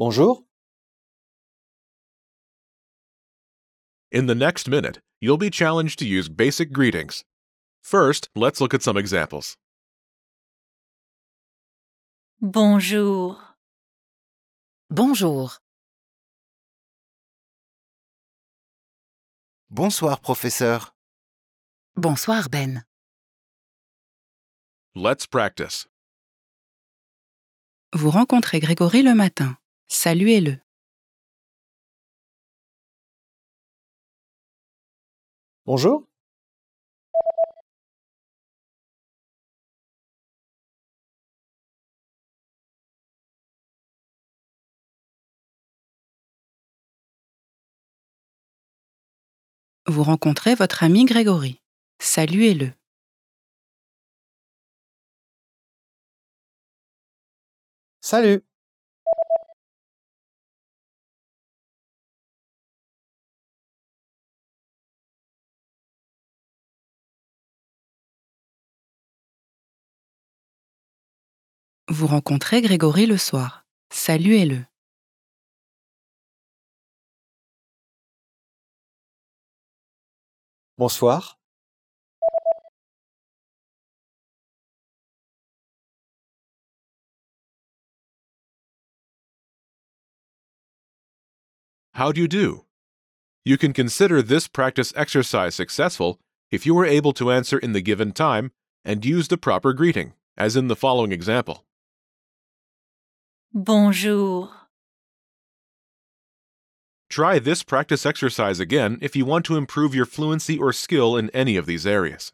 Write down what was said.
Bonjour. In the next minute, you'll be challenged to use basic greetings. First, let's look at some examples. Bonjour. Bonjour. Bonsoir, professeur. Bonsoir, Ben. Let's practice. Vous rencontrez Grégory le matin. Saluez-le. Bonjour. Vous rencontrez votre ami Grégory. Saluez-le. Salut. Vous rencontrez Grégory le soir. Saluez-le. Bonsoir. How do you do? You can consider this practice exercise successful if you were able to answer in the given time and use the proper greeting, as in the following example. Bonjour. Try this practice exercise again if you want to improve your fluency or skill in any of these areas.